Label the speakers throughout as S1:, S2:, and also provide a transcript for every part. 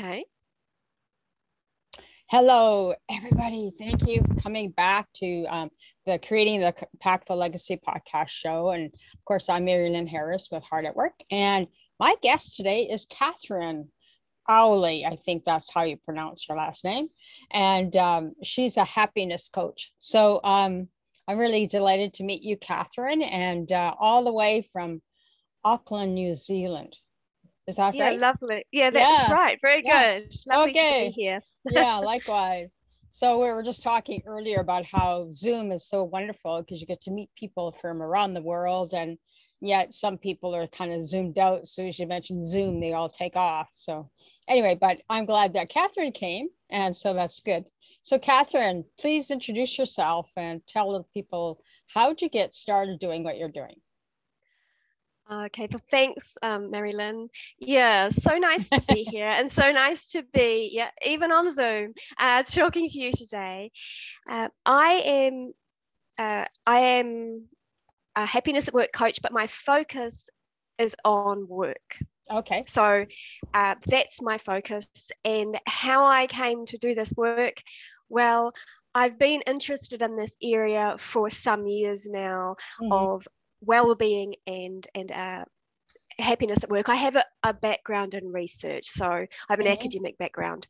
S1: Okay.
S2: Hello, everybody. Thank you for coming back to um, the Creating the Impactful Legacy podcast show. And of course, I'm Mary Lynn Harris with Hard at Work. And my guest today is Catherine Owley. I think that's how you pronounce her last name. And um, she's a happiness coach. So um, I'm really delighted to meet you, Catherine, and uh, all the way from Auckland, New Zealand. Is that
S1: yeah,
S2: right?
S1: lovely. Yeah, that's
S2: Yeah.
S1: right. Very
S2: Yeah.
S1: good. Lovely
S2: Okay.
S1: to be here.
S2: yeah, likewise. So we were just talking earlier about how Zoom is so wonderful because you get to meet people from around the world, and yet some people are kind of zoomed out. So as you mentioned Zoom, they all take off. So anyway, but I'm glad that Catherine came, and so that's good. So Catherine, please introduce yourself and tell the people how'd you get started doing what you're doing.
S1: Okay, so thanks, um, Mary Lynn. Yeah, so nice to be here and so nice to be, yeah, even on Zoom, uh, talking to you today. Uh, I am, uh, I am a happiness at work coach, but my focus is on work.
S2: Okay.
S1: So uh, that's my focus. And how I came to do this work, well, I've been interested in this area for some years now
S2: Mhm.
S1: of well-being and and uh, happiness at work. I have a, a background in research, so I have an
S2: Mhm.
S1: academic background.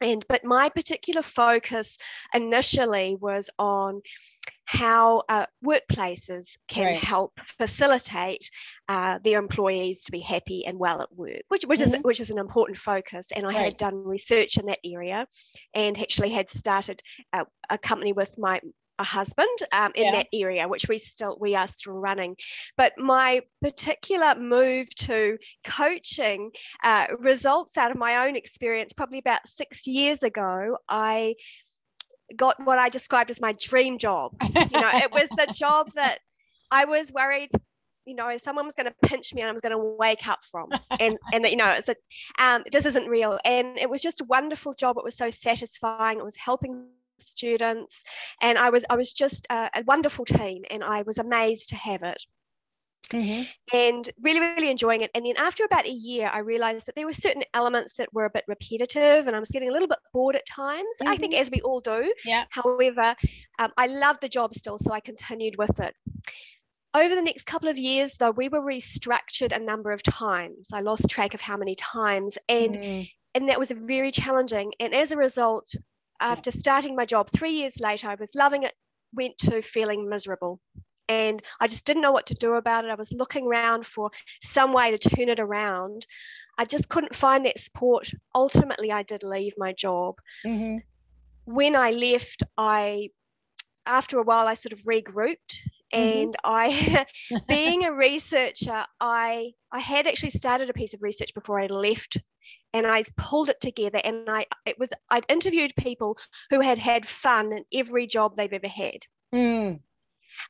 S1: And but my particular focus initially was on how uh, workplaces can
S2: Right.
S1: help facilitate uh, their employees to be happy and well at work, which which is
S2: Mhm.
S1: which is an important focus. And I
S2: Right.
S1: had done research in that area, and actually had started a, a company with my a husband um, in
S2: Yeah.
S1: that area, which we still we are still running. But my particular move to coaching uh, results out of my own experience. Probably about six years ago, I got what I described as my dream job. You know, it was the job that I was worried. You know, someone was going to pinch me and I was going to wake up from, and and that you know, it's a, um, this isn't real. And it was just a wonderful job. It was so satisfying. It was helping students, and I was I was just a, a wonderful team, and I was amazed to have it
S2: Mhm.
S1: and really, really enjoying it. And then after about a year, I realized that there were certain elements that were a bit repetitive and I was getting a little bit bored at times. I think, as we all do.
S2: Yeah.
S1: However, um, I loved the job still, so I continued with it. Over the next couple of years, though, we were restructured a number of times. I lost track of how many times, and
S2: Mm.
S1: and that was very challenging. And as a result, after starting my job three years later, I was loving it, went to feeling miserable. And I just didn't know what to do about it. I was looking around for some way to turn it around. I just couldn't find that support. Ultimately, I did leave my job.
S2: Mhm.
S1: When I left, I, after a while, I sort of regrouped.
S2: Mhm.
S1: And I, being a researcher, I I had actually started a piece of research before I left and I pulled it together and I it was I'd interviewed people who had had fun in every job they've ever had.
S2: Mm.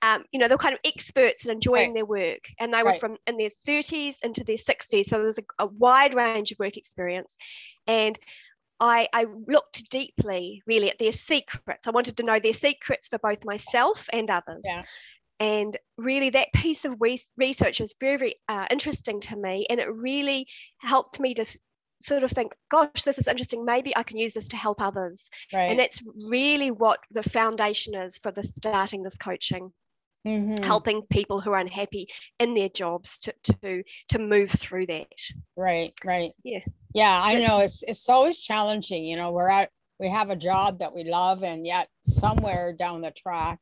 S1: Um, you know, they're kind of experts in enjoying
S2: Right.
S1: their work, and they were
S2: Right.
S1: from in their 30s into their 60s. So there's a, a wide range of work experience, and I, I looked deeply, really, at their secrets. I wanted to know their secrets for both myself and others.
S2: Yeah.
S1: And really, that piece of research was very, very uh, interesting to me, and it really helped me to sort of think, "Gosh, this is interesting. Maybe I can use this to help others."
S2: Right.
S1: And that's really what the foundation is for the starting this coaching
S2: Mhm.
S1: helping people who are unhappy in their jobs to to to move through that
S2: Right, right.
S1: Yeah.
S2: Yeah, I know it's it's always challenging. You know, we're at we have a job that we love, and yet somewhere down the track,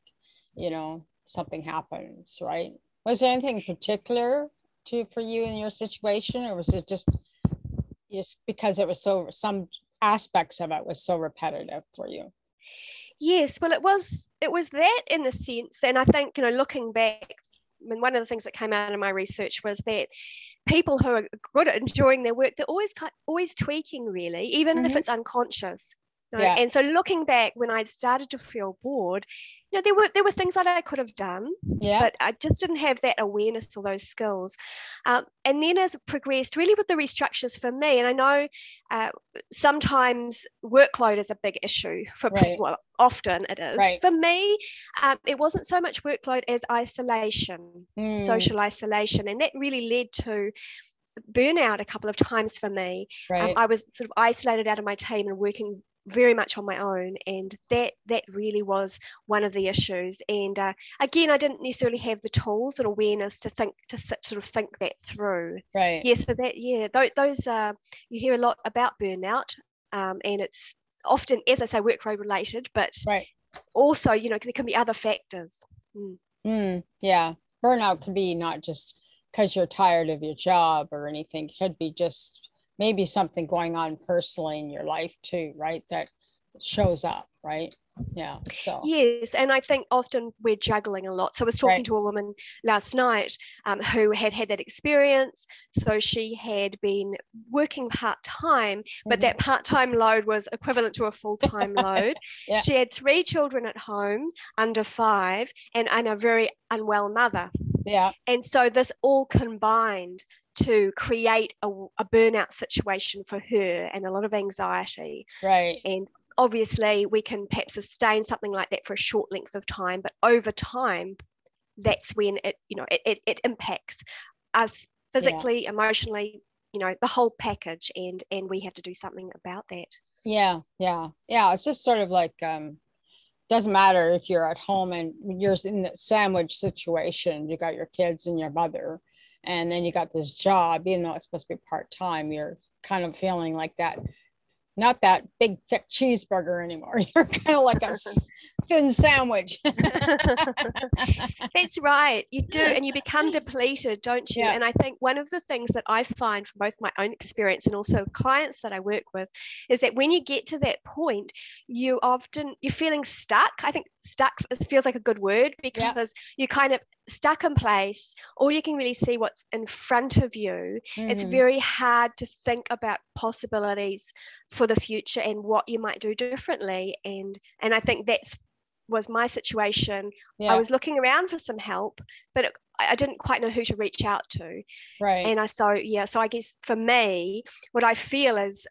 S2: you know, something happens, right? Was there anything particular to for you in your situation, or was it just just because it was so some aspects of it was so repetitive for you?
S1: yes well it was it was that in the sense and i think you know looking back I mean, one of the things that came out of my research was that people who are good at enjoying their work, they're always always tweaking, really, even if
S2: Mhm.
S1: it's unconscious. you know.
S2: Yeah.
S1: And so, looking back, when I started to feel bored, know, there were there were things that I could have done,
S2: Yeah.
S1: but I just didn't have that awareness or those skills. Um, and then as it progressed, really with the restructures for me, and I know uh, sometimes workload is a big issue for
S2: Right.
S1: people. Well, often it is.
S2: Right.
S1: For me, um, it wasn't so much workload as isolation,
S2: Mm,
S1: social isolation, and that really led to burnout a couple of times for me. Um, I was sort of isolated out of my team and working very much on my own, and that that really was one of the issues. And uh, again, I didn't necessarily have the tools and awareness to think to sit, sort of think that through.
S2: right.
S1: Yeah, so that yeah, those, those uh, you hear a lot about burnout, um, and it's often, as I say, workload related, but
S2: Right.
S1: also you know there can be other factors.
S2: Mm, yeah. Burnout could be not just because you're tired of your job or anything. It could be just maybe something going on personally in your life too, right? That shows up, right? Yeah. So
S1: Yes, and I think often we're juggling a lot. So I was talking
S2: Right.
S1: to a woman last night um, who had had that experience. So she had been working part time, but
S2: Mhm.
S1: that part time load was equivalent to a full time load.
S2: Yeah.
S1: She had three children at home, under five, and, and a very unwell mother.
S2: Yeah,
S1: And so this all combined to create a, a burnout situation for her and a lot of anxiety.
S2: right.
S1: And obviously, we can perhaps sustain something like that for a short length of time, but over time, that's when it, you know, it, it, it impacts us physically, emotionally, you know, the whole package, and and we have to do something about that.
S2: Yeah, yeah, yeah. It's just sort of like um doesn't matter if you're at home and you're in that sandwich situation, you got your kids and your mother, and then you got this job, even though it's supposed to be part-time, you're kind of feeling like that, not that big thick cheeseburger anymore. You're kind of like a thin sandwich.
S1: That's right. You do, and you become depleted, don't you?
S2: Yeah.
S1: And I think one of the things that I find from both my own experience and also clients that I work with is that when you get to that point, you often you're feeling stuck. I think stuck feels like a good word because you're kind of stuck in place. All you can really see what's in front of you. It's
S2: Mhm.
S1: very hard to think about possibilities for the future and what you might do differently. And and I think that's was my situation
S2: yeah,
S1: I was looking around for some help, but it, I I didn't quite know who to reach out to.
S2: right.
S1: And I so yeah, so I guess for me, what I feel is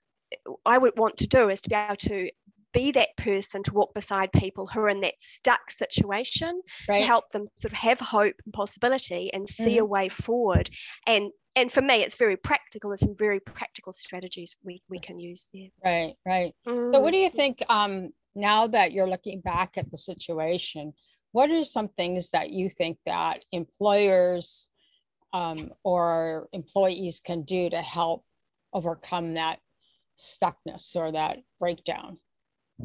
S1: I would want to do is to be able to be that person to walk beside people who are in that stuck situation
S2: right.
S1: to help them sort of have hope and possibility and see a way forward. And and for me, it's very practical. There's some very practical strategies we, we can use there.
S2: Right, right. So
S1: Mm.
S2: what do you think um now that you're looking back at the situation, what are some things that you think that employers um, or employees can do to help overcome that stuckness or that breakdown?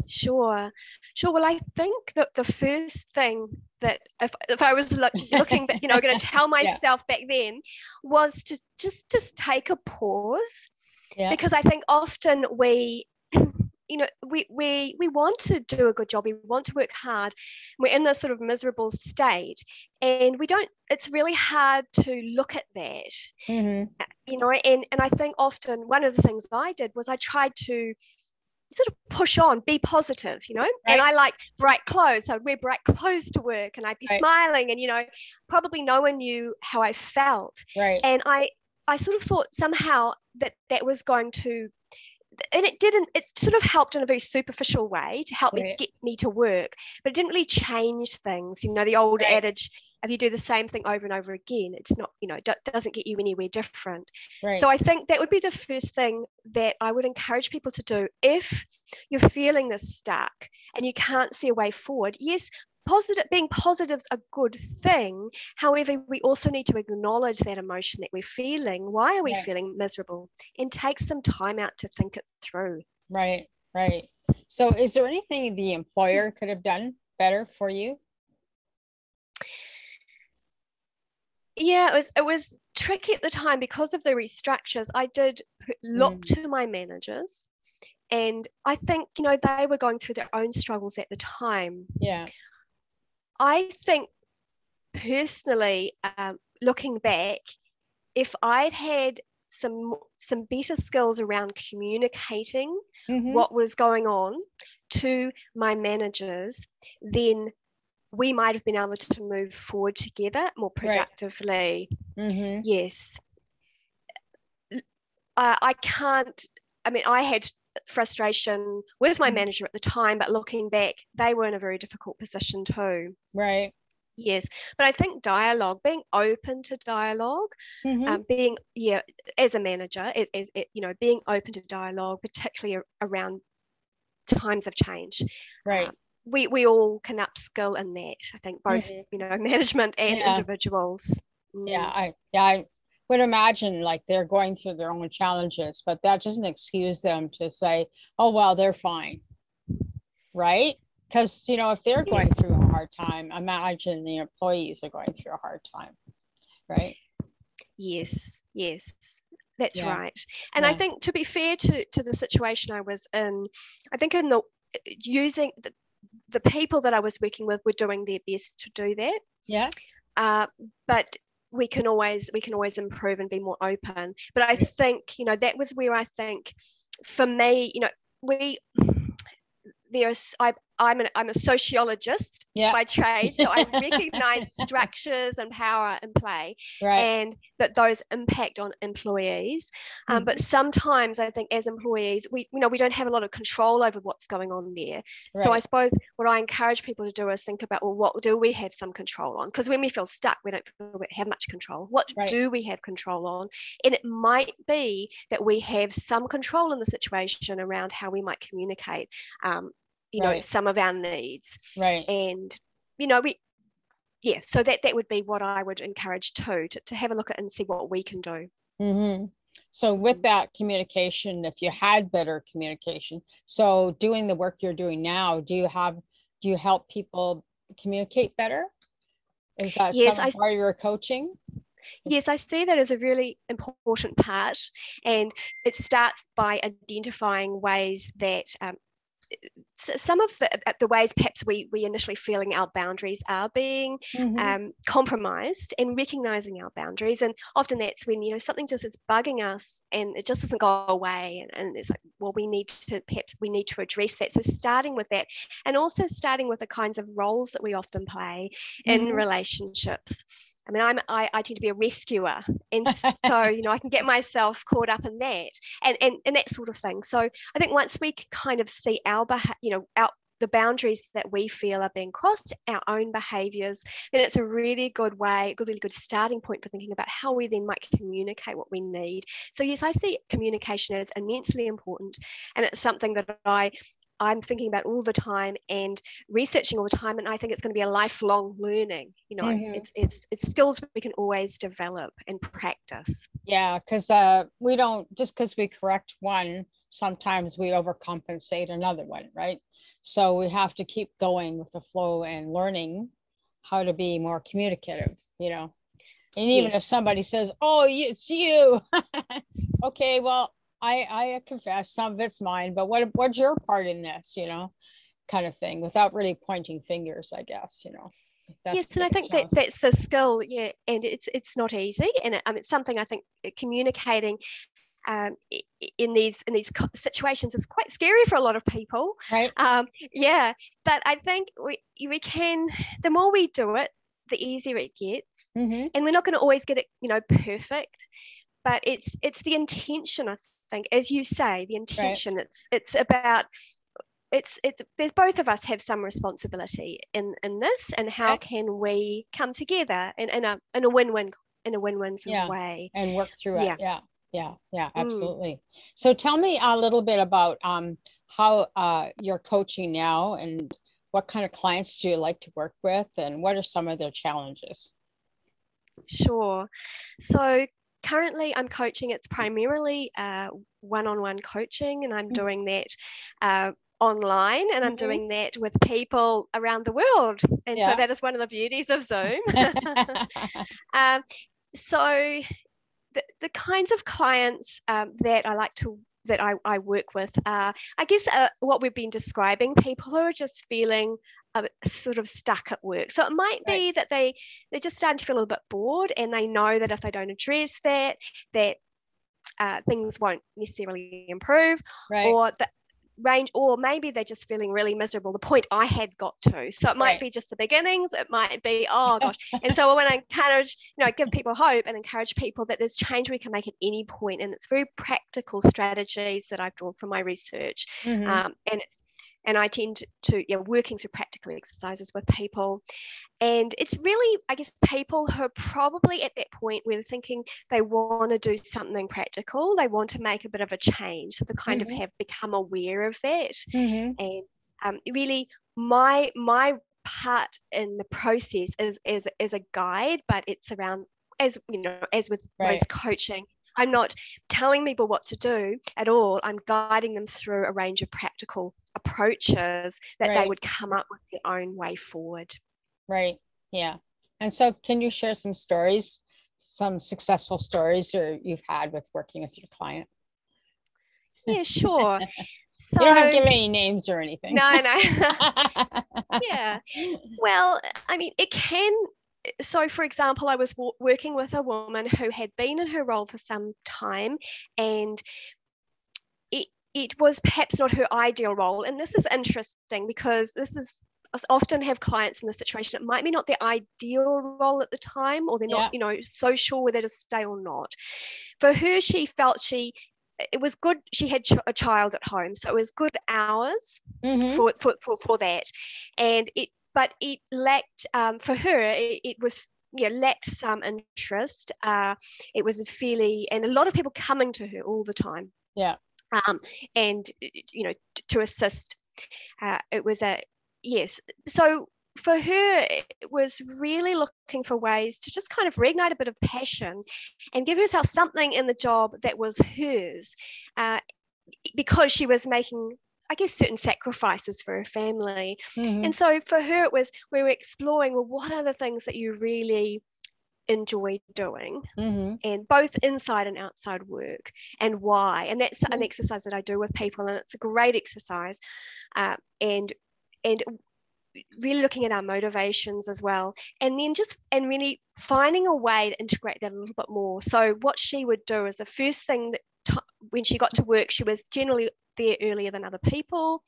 S1: Sure, sure. Well, I think that the first thing that if, if I was look, looking back, you know, going to tell myself back then was to just just take a pause
S2: Yeah.
S1: because I think often we, you know, we we we want to do a good job. We want to work hard. We're in this sort of miserable state, and we don't. It's really hard to look at that
S2: Mhm.
S1: you know and and i think often one of the things i did was i tried to sort of push on be positive you know and i like bright clothes so i'd wear bright clothes to work and i'd be
S2: Right.
S1: smiling and you know probably no one knew how i felt
S2: Right.
S1: and i i sort of thought somehow that that was going to and it didn't it sort of helped in a very superficial way to help me to get me to work but it didn't really change things you know the old
S2: Right.
S1: adage if you do the same thing over and over again it's not you know do- doesn't get you anywhere different
S2: Right.
S1: so I think that would be the first thing that I would encourage people to do if you're feeling this stuck and you can't see a way forward. Yes, positive being positive's a good thing. However, we also need to acknowledge that emotion that we're feeling. Why are we
S2: Yeah.
S1: feeling miserable? And take some time out to think it through.
S2: right. Right. So is there anything the employer could have done better for you?
S1: Yeah, it was it was tricky at the time because of the restructures. I did look
S2: Mm.
S1: to my managers and I think, you know, they were going through their own struggles at the time.
S2: Yeah.
S1: I think personally, um, looking back, if I'd had some some better skills around communicating
S2: Mhm.
S1: what was going on to my managers, then we might have been able to move forward together more productively.
S2: Mhm.
S1: Yes. I can't, I mean, I had frustration with my
S2: Mhm.
S1: manager at the time, but looking back, they were in a very difficult position too.
S2: Right.
S1: Yes, but I think dialogue, being open to dialog mm-hmm. um, being yeah, as a manager, as, as, you know, being open to dialogue, particularly around times of change.
S2: Right. Um,
S1: we we all can upskill in that. I think both mm-hmm. you know management and yeah. individuals.
S2: Mm. Yeah, I yeah I would imagine like they're going through their own challenges, but that doesn't excuse them to say, "Oh well, they're fine," right? Because you know if they're going through a hard time. Imagine the employees are going through a hard time, right?
S1: Yes, yes. That's yeah. right. And yeah. I think to be fair to, to the situation I was in, I think in the using the, the people that I was working with were doing their best to do that.
S2: Yeah.
S1: Uh, but we can always we can always improve and be more open. But I think, you know, that was where I think for me, you know, we there's I, I'm, an, I'm a sociologist yeah. by trade, so I recognize structures and power in play, right. and that those impact on employees. Um, mm-hmm. But sometimes I think as employees, we you know we don't have a lot of control over what's going on there. Right. So I suppose what I encourage people to do is think about well, what do we have some control on? Because when we feel stuck, we don't feel we have much control. What right. do we have control on? And it might be that we have some control in the situation around how we might communicate. Um, you right. know some of our needs
S2: right
S1: and you know we yeah so that that would be what i would encourage too to, to have a look at and see what we can do
S2: mm-hmm. so with mm. that communication if you had better communication so doing the work you're doing now do you have do you help people communicate better is that yes, some I, part of your coaching
S1: Yes, I see that as a really important part, and it starts by identifying ways that um, some of the, the ways perhaps we, we initially feeling our boundaries are being mm-hmm. um, compromised and recognizing our boundaries and often that's when you know something just is bugging us and it just doesn't go away and, and it's like well we need to perhaps we need to address that so starting with that and also starting with the kinds of roles that we often play mm-hmm. in relationships I mean, I'm I, I tend to be a rescuer, and so you know I can get myself caught up in that, and and and that sort of thing. So I think once we kind of see our you know our the boundaries that we feel are being crossed, our own behaviours, then it's a really good way, a really good starting point for thinking about how we then might communicate what we need. So yes, I see communication as immensely important, and it's something that I I'm thinking about all the time and researching all the time. And I think it's going to be a lifelong learning. You know, mm-hmm. it's it's it's skills we can always develop and practice.
S2: Yeah, because uh, we don't just because we correct one, sometimes we overcompensate another one, right? So we have to keep going with the flow and learning how to be more communicative. You know, and even yes. if somebody says, "Oh, it's you," okay, well, I I confess some of it's mine, but what what's your part in this? You know, kind of thing, without really pointing fingers, I guess. You know.
S1: That's yes, and I think that that's the skill, yeah, and it's it's not easy, and it, um, it's something I think uh, communicating um, in these in these situations is quite scary for a lot of people.
S2: Right.
S1: Um, yeah, but I think we we can. The more we do it, the easier it gets, mm-hmm. and we're not going to always get it, you know, perfect. But it's it's the intention I think as you say the intention right. it's it's about it's it's there's both of us have some responsibility in in this and how right. can we come together in, in a in a win-win in a win-win sort
S2: yeah.
S1: of way
S2: and work through it yeah yeah yeah yeah mm. absolutely mm. so tell me a little bit about um how uh you're coaching now and what kind of clients do you like to work with and what are some of their challenges
S1: Sure. So currently I'm coaching, it's primarily uh, one-on-one coaching and I'm mm-hmm. doing that uh, online and I'm mm-hmm. doing that with people around the world. And yeah. so that is one of the beauties of Zoom. um, so the, the kinds of clients um, that I like to that I, I work with are, I guess, uh, what we've been describing people who are just feeling sort of stuck at work. So it might be right. that they they're just starting to feel a little bit bored, and they know that if they don't address that, that uh, things won't necessarily improve,
S2: right.
S1: or that range or maybe they're just feeling really miserable the point i had got to so it might right. be just the beginnings it might be oh gosh and so i when i encourage you know give people hope and encourage people that there's change we can make at any point and it's very practical strategies that i've drawn from my research mm-hmm. um, and it's and I tend to, you know, working through practical exercises with people. And it's really, I guess, people who are probably at that point where they're thinking they want to do something practical, they want to make a bit of a change. So they kind mm-hmm. of have become aware of that. Mm-hmm. And um, really, my my part in the process is is is a guide, but it's around as you know, as with right. most coaching, I'm not telling people what to do at all. I'm guiding them through a range of practical approaches that right. they would come up with their own way forward.
S2: Right. Yeah. And so, can you share some stories, some successful stories or you've had with working with your client?
S1: Yeah, sure.
S2: So, you don't have to give any names or anything.
S1: No, no. yeah. Well, I mean, it can so for example i was w- working with a woman who had been in her role for some time and it, it was perhaps not her ideal role and this is interesting because this is I often have clients in this situation it might be not their ideal role at the time or they're yeah. not you know so sure whether to stay or not for her she felt she it was good she had a child at home so it was good hours mm-hmm. for, for, for, for that and it but it lacked um, for her it, it was yeah lacked some interest. Uh, it was a fairly and a lot of people coming to her all the time.
S2: Yeah.
S1: Um, and you know t- to assist. Uh, it was a yes. So for her it was really looking for ways to just kind of reignite a bit of passion and give herself something in the job that was hers. Uh, because she was making I guess, certain sacrifices for her family. Mm-hmm. And so for her, it was we were exploring, well, what are the things that you really enjoy doing mm-hmm. and both inside and outside work and why and that's mm-hmm. an exercise that i do with people and it's a great exercise uh, and and really looking at our motivations as well and then just and really finding a way to integrate that a little bit more so what she would do is the first thing that when she got to work she was generally there earlier than other people.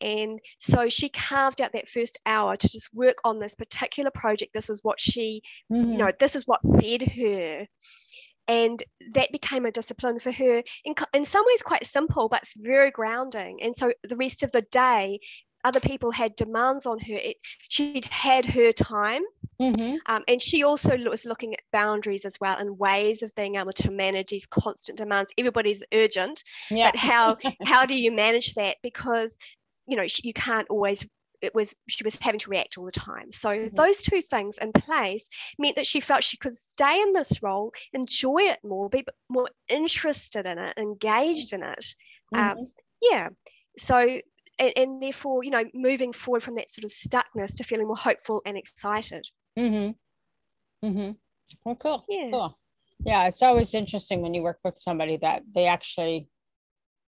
S1: And so she carved out that first hour to just work on this particular project. This is what she, mm-hmm. you know, this is what fed her. And that became a discipline for her. In, in some ways, quite simple, but it's very grounding. And so the rest of the day, other people had demands on her. It, she'd had her time, mm-hmm. um, and she also was looking at boundaries as well and ways of being able to manage these constant demands. Everybody's urgent, yeah. but how how do you manage that? Because you know you can't always. It was she was having to react all the time. So mm-hmm. those two things in place meant that she felt she could stay in this role, enjoy it more, be more interested in it, engaged in it. Um, mm-hmm. Um, yeah. So and, and, therefore, you know, moving forward from that sort of stuckness to feeling more hopeful and excited.
S2: Mm-hmm. Mm-hmm. Well, cool.
S1: Yeah.
S2: Cool. Yeah, it's always interesting when you work with somebody that they actually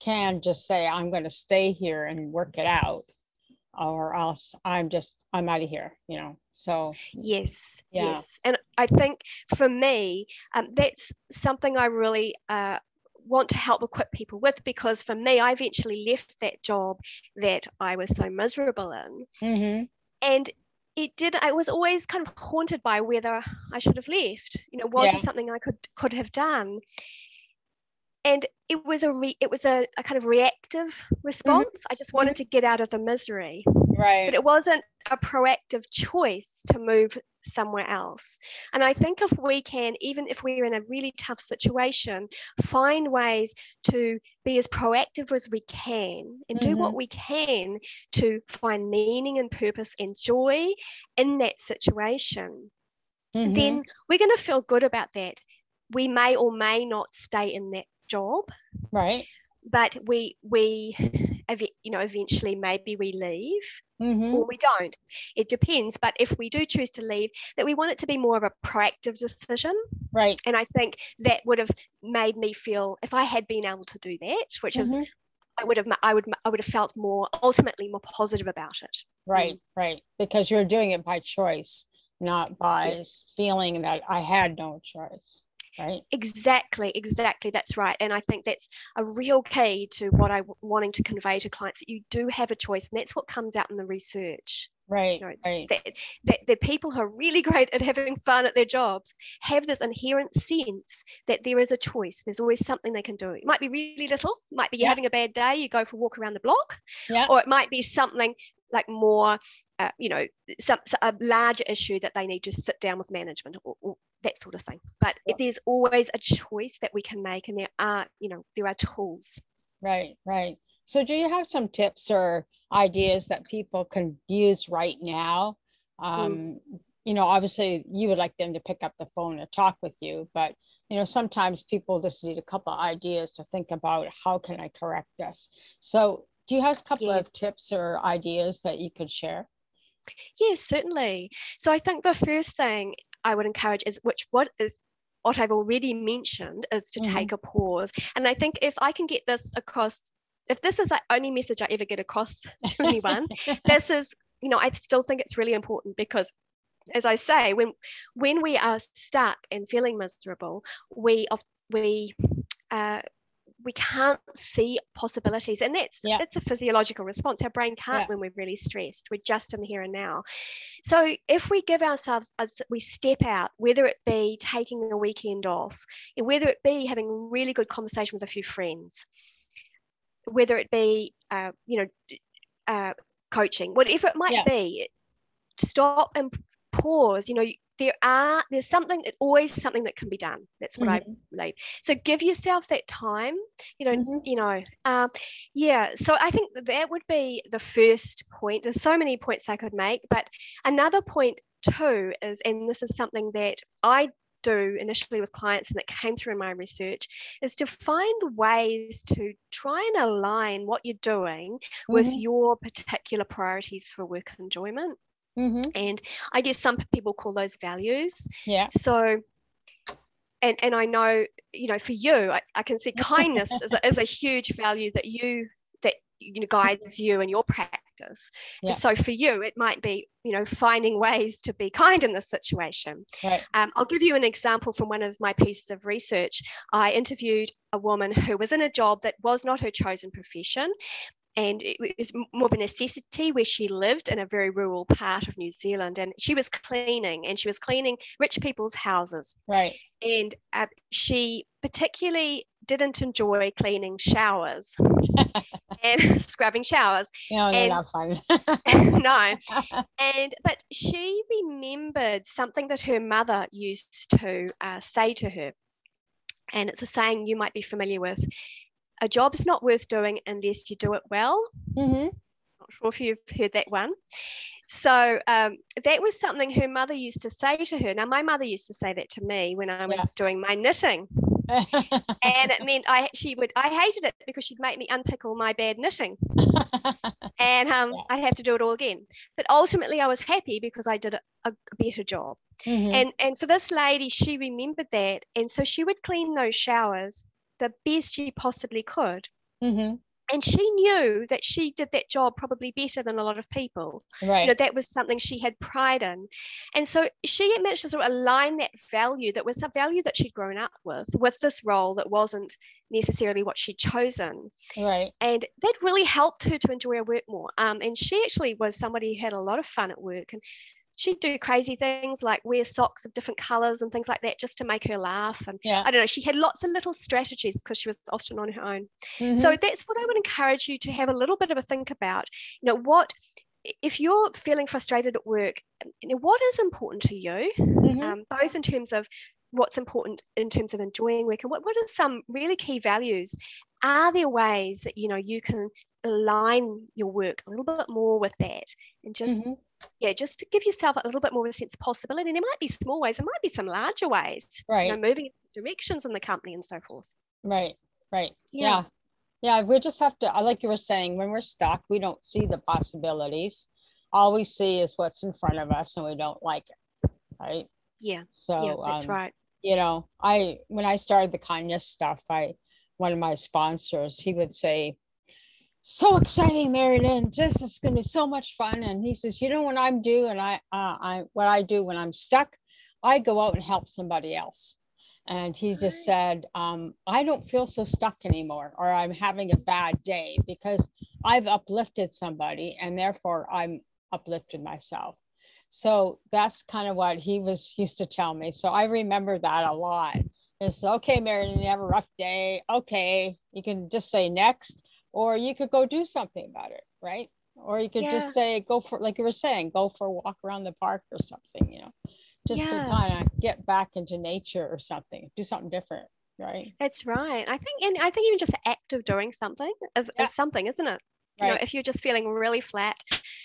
S2: can just say, I'm going to stay here and work it out, or else I'm just, I'm out of here, you know. So,
S1: yes, yeah. yes. And I think for me, um, that's something I really uh, want to help equip people with because for me, I eventually left that job that I was so miserable in. Mm-hmm. And it did i was always kind of haunted by whether i should have left you know was yeah. it something i could could have done and it was a re, it was a, a kind of reactive mm-hmm. response mm-hmm. i just wanted to get out of the misery
S2: right
S1: but it wasn't a proactive choice to move somewhere else and i think if we can even if we're in a really tough situation find ways to be as proactive as we can and mm-hmm. do what mm-hmm. we can to find meaning and purpose and joy in that situation mm-hmm. then we're going to feel good about that we may or may not stay in that job
S2: right
S1: but we we you know eventually maybe we leave mm-hmm. or we don't it depends but if we do choose to leave that we want it to be more of a proactive decision
S2: right
S1: and i think that would have made me feel if i had been able to do that which mm-hmm. is I would have I would I would have felt more ultimately more positive about it.
S2: Right, mm. right. Because you're doing it by choice, not by yes. feeling that I had no choice right
S1: exactly exactly that's right and i think that's a real key to what i wanting to convey to clients that you do have a choice and that's what comes out in the research
S2: Right.
S1: You know,
S2: right.
S1: that, that the people who are really great at having fun at their jobs have this inherent sense that there is a choice. There's always something they can do. It might be really little, might be you're
S2: Yeah.
S1: having a bad day, you go for a walk around the block,
S2: Yeah.
S1: or it might be something like more, uh, you know, some, so- a larger issue that they need to sit down with management or, or that sort of thing. But
S2: Yeah.
S1: there's always a choice that we can make, and there are, you know, there are tools.
S2: Right, right. So do you have some tips or ideas that people can use right now? Um, you know, obviously you would like them to pick up the phone and talk with you, but you know, sometimes people just need a couple of ideas to think about how can I correct this? So do you have a couple of tips or ideas that you could share?
S1: Yes, certainly. So I think the first thing I would encourage is which what is what I've already mentioned is to
S2: Mhm.
S1: take a pause. And I think if I can get this across, if this is the only message I ever get across to anyone, this is, you know, I still think it's really important because as I say, when when we are stuck and feeling miserable, we of we uh, we can't see possibilities, and that's
S2: Yeah.
S1: it's a physiological response. Our brain can't
S2: Yeah.
S1: when we're really stressed. We're just in the here and now. So if we give ourselves, we step out, whether it be taking a weekend off, whether it be having a really good conversation with a few friends, whether it be, uh, you know, uh, coaching, whatever it might
S2: Yeah.
S1: be, stop and pause. You know, there are there's something that always something that can be done. That's what I
S2: Mhm,
S1: believe. So give yourself that time. You know,
S2: mhm.
S1: you know, um, yeah. So I think that would be the first point. There's so many points I could make, but another point too is, and this is something that I do initially with clients and that came through in my research is to find ways to try and align what you're doing with
S2: Mhm,
S1: your particular priorities for work enjoyment
S2: mhm.
S1: and i guess some people call those values
S2: Yeah.
S1: so and and i know you know for you i, I can see kindness is, a, is a huge value that you that you know guides you in your practice
S2: Yeah.
S1: and so for you it might be you know finding ways to be kind in this situation
S2: Right.
S1: um, I'll give you an example from one of my pieces of research. I interviewed a woman who was in a job that was not her chosen profession. And it was more of a necessity where she lived in a very rural part of New Zealand. And she was cleaning and she was cleaning rich people's houses.
S2: Right.
S1: And uh, she particularly didn't enjoy cleaning showers and scrubbing showers.
S2: No, they're
S1: And-
S2: not fun.
S1: no, and but she remembered something that her mother used to uh, say to her and it's a saying you might be familiar with a job's not worth doing unless you do it well
S2: Mhm.
S1: not sure if you've heard that one so um, that was something her mother used to say to her now my mother used to say that to me when i was
S2: Yeah.
S1: doing my knitting and it meant i she would i hated it because she'd make me unpick all my bad knitting and um,
S2: Yeah.
S1: i'd have to do it all again but ultimately i was happy because i did a, a better job
S2: Mhm.
S1: and and for this lady she remembered that and so she would clean those showers the best she possibly could
S2: Mhm.
S1: and she knew that she did that job probably better than a lot of people
S2: Right.
S1: you know that was something she had pride in and so she managed to sort of align that value that was a value that she'd grown up with with this role that wasn't necessarily what she'd chosen
S2: right.
S1: and that really helped her to enjoy her work more. Um, and she actually was somebody who had a lot of fun at work, and she'd do crazy things like wear socks of different colors and things like that just to make her laugh. And
S2: Yeah.
S1: I don't know, she had lots of little strategies because she was often on her own. So
S2: Mhm.
S1: that's what I would encourage you to have a little bit of a think about. You know, what if you're feeling frustrated at work? You know, what is important to you?
S2: Mhm.
S1: um, both in terms of what's important in terms of enjoying work and what, what are some really key values are there ways that you know you can align your work a little bit more with that and just
S2: Mhm.
S1: Yeah just to give yourself a little bit more of a sense of possibility and there might be small ways there might be some larger ways
S2: Right.
S1: you know moving directions in the company and so forth
S2: Right, right.
S1: Yeah.
S2: Yeah. Yeah, we just have to, I like you were saying, when we're stuck, we don't see the possibilities. All we see is what's in front of us and we don't like it. Right.
S1: yeah
S2: So,
S1: yeah that's
S2: um,
S1: right
S2: you know, I, when I started the kindness stuff, I, one of my sponsors, he would say, so exciting, Mary Lynn, this is going to be so much fun. And he says, you know what I'm do, and I, uh, I, what I do when I'm stuck, I go out and help somebody else. And he just said, um, I don't feel so stuck anymore, or I'm having a bad day because I've uplifted somebody and therefore I'm uplifted myself. So that's kind of what he was used to tell me. So I remember that a lot. It's okay, Mary Lynn, you have a rough day. Okay, you can just say next, or you could go do something about it, right? Or you could yeah. just say, go for, like you were saying, go for a walk around the park or something, you know, just yeah. to kind of get back into nature or something, do something different, right?
S1: That's right. I think, and I think even just the act of doing something is, yeah. is something, isn't it? Right. You know, if you're just feeling really flat,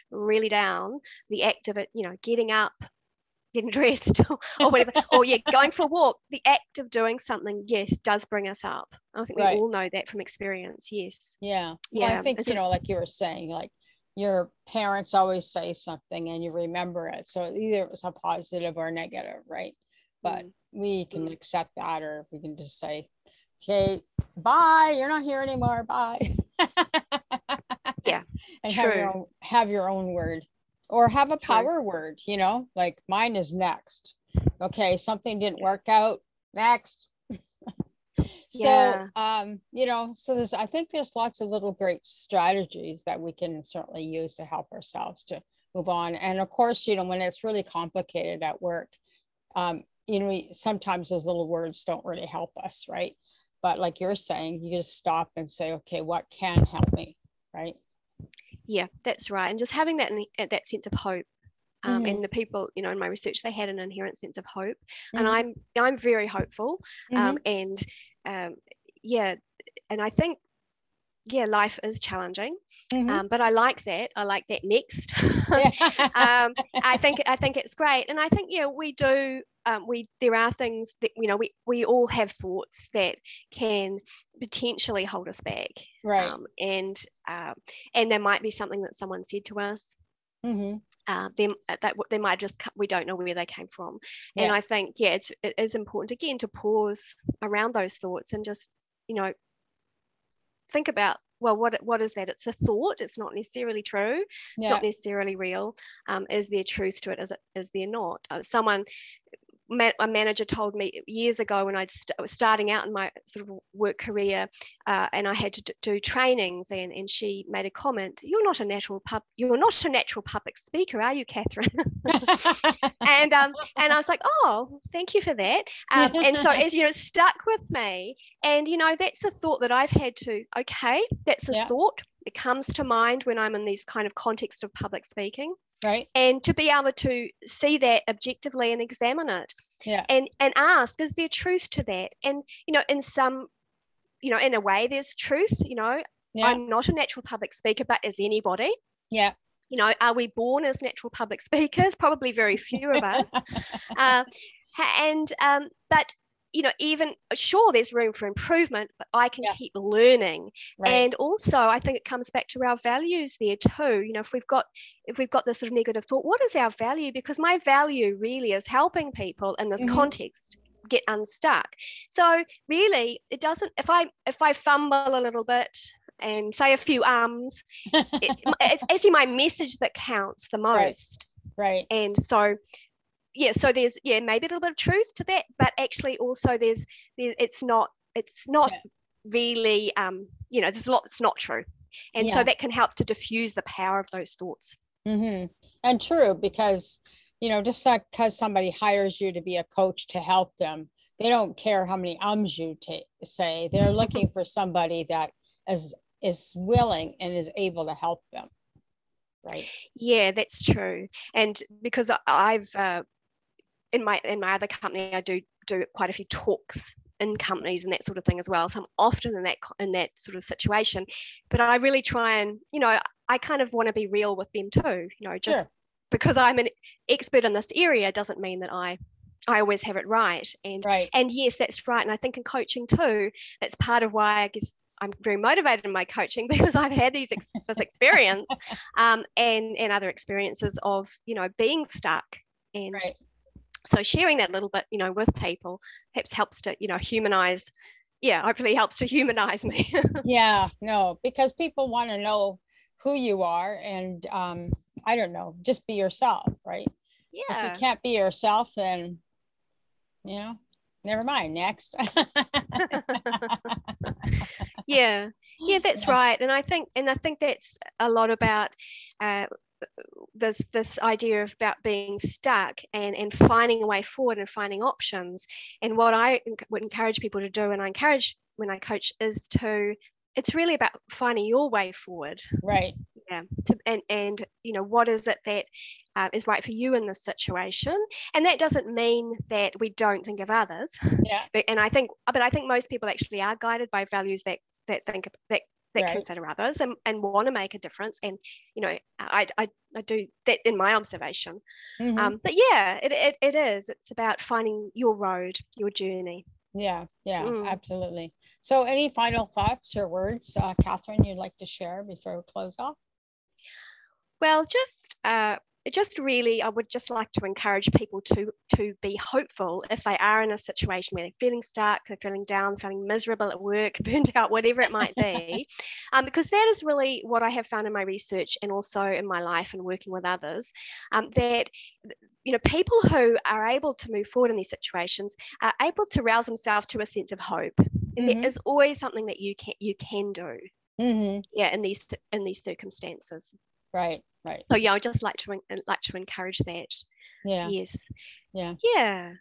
S1: really down, the act of it, you know, getting up, getting dressed or, whatever, or yeah, going for a walk, the act of doing something, yes, does bring us up. I think right. we all know that from experience. Yes.
S2: Yeah. Yeah. Well, I think, it's you know, like you were saying, like your parents always say something and you remember it. So either it was a positive or negative, right? But mm. we can mm. accept that, or we can just say, okay, bye, you're not here anymore. Bye.
S1: yeah.
S2: and true. have your own have your own word. Or have a power true. word, you know, like mine is next. Okay, something didn't work out. Next. so um you know so there's i think there's lots of little great strategies that we can certainly use to help ourselves to move on and of course you know when it's really complicated at work um you know we, sometimes those little words don't really help us right but like you're saying you just stop and say okay what can help me right
S1: yeah that's right and just having that that sense of hope um, mm. and the people you know in my research they had an inherent sense of hope mm. and i'm i'm very hopeful um, mm-hmm. and um, yeah and i think yeah life is challenging mm-hmm. um, but i like that i like that next um, i think i think it's great and i think yeah we do um, we there are things that you know we we all have thoughts that can potentially hold us back
S2: right um,
S1: and uh, and there might be something that someone said to us mm-hmm. uh, uh, that they might just we don't know where they came from yeah. and i think yeah it's it is important again to pause around those thoughts and just you know think about well what what is that? It's a thought it's not necessarily true it's not necessarily real um, is there truth to it is it is there not? Uh, someone a manager told me years ago when I st- was starting out in my sort of work career, uh, and I had to d- do trainings, and, and she made a comment: "You're not a natural pub, you're not a natural public speaker, are you, Catherine?" and um, and I was like, "Oh, thank you for that." Um, and so as you know, stuck with me, and you know, that's a thought that I've had to. Okay, that's a yeah. thought. It comes to mind when I'm in these kind of context of public speaking
S2: right.
S1: and to be able to see that objectively and examine it.
S2: Yeah.
S1: And and ask is there truth to that? And you know in some you know in a way there's truth you know. Yeah. i'm not a natural public speaker but is anybody?
S2: Yeah.
S1: You know are we born as natural public speakers? Probably very few of us. Uh, and um, but you know even sure there's room for improvement but i can yeah. keep learning right. and also i think it comes back to our values there too you know if we've got if we've got this sort of negative thought what is our value because my value really is helping people in this mm-hmm. context get unstuck so really it doesn't if i if i fumble a little bit and say a few ums it, it's actually my message that counts the most
S2: right, right.
S1: and so yeah so there's yeah maybe a little bit of truth to that but actually also there's, there's it's not it's not yeah. really um you know there's a lot that's not true and yeah. so that can help to diffuse the power of those thoughts
S2: mm-hmm. and true because you know just like because somebody hires you to be a coach to help them they don't care how many ums you t- say they're looking for somebody that is is willing and is able to help them right
S1: yeah that's true and because i've uh, in my in my other company, I do do quite a few talks in companies and that sort of thing as well. So I'm often in that in that sort of situation, but I really try and you know I kind of want to be real with them too. You know, just sure. because I'm an expert in this area doesn't mean that I I always have it right. And
S2: right.
S1: and yes, that's right. And I think in coaching too, that's part of why I guess I'm very motivated in my coaching because I've had these ex- this experience um, and and other experiences of you know being stuck and right so sharing that little bit you know with people perhaps helps to you know humanize yeah hopefully helps to humanize me.
S2: Yeah no because people want to know who you are and um i don't know just be yourself right?
S1: Yeah
S2: if you can't be yourself then you know never mind next.
S1: Yeah. Yeah that's yeah. right and i think and i think that's a lot about uh, this this idea of about being stuck and and finding a way forward and finding options. And what i would encourage people to do and i encourage when i coach is to it's really about finding your way forward.
S2: Right.
S1: Yeah to, and and you know what is it that uh, is right for you in this situation? And that doesn't mean that we don't think of others.
S2: Yeah.
S1: But, and i think but i think most people actually are guided by values that that think that that right. consider others and, and want to make a difference and you know I, I, I do that in my observation mm-hmm. um, but yeah it, it, it is it's about finding your road your journey
S2: yeah yeah mm. absolutely so any final thoughts or words uh, catherine you'd like to share before we close off
S1: well just uh, just really, I would just like to encourage people to to be hopeful if they are in a situation where they're feeling stuck, they're feeling down, feeling miserable at work, burnt out, whatever it might be, um, because that is really what I have found in my research and also in my life and working with others. Um, that you know, people who are able to move forward in these situations are able to rouse themselves to a sense of hope. And mm-hmm. there is always something that you can you can do. Mm-hmm. Yeah, in these in these circumstances.
S2: Right. Right.
S1: So yeah, I just like to like to encourage that.
S2: Yeah.
S1: Yes.
S2: Yeah.
S1: Yeah.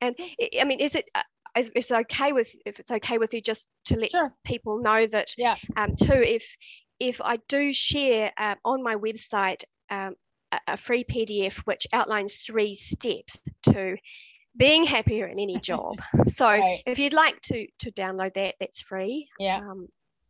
S1: And I mean, is it uh, is, is it okay with if it's okay with you just to let sure. people know that?
S2: Yeah.
S1: Um. Too, if if I do share uh, on my website um, a, a free PDF which outlines three steps to being happier in any job. So right. if you'd like to to download that, that's free.
S2: Yeah. Um,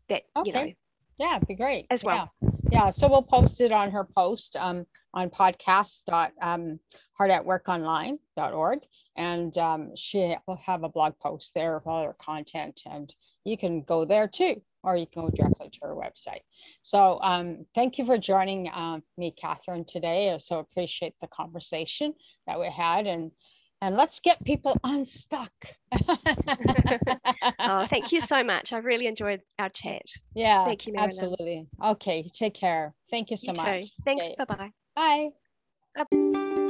S1: that okay. you know.
S2: Yeah, it'd be great
S1: as well.
S2: Yeah. Yeah, so we'll post it on her post um, on podcast.heartatworkonline.org. Um, and um, she will have a blog post there of all her content, and you can go there too, or you can go directly to her website. So um, thank you for joining uh, me, Catherine, today. I so appreciate the conversation that we had. And and let's get people unstuck.
S1: oh, thank you so much. I really enjoyed our chat.
S2: Yeah, thank you, absolutely. Okay, take care. Thank you so
S1: you
S2: much.
S1: Too. Thanks. Okay. Bye-bye.
S2: Bye. Bye.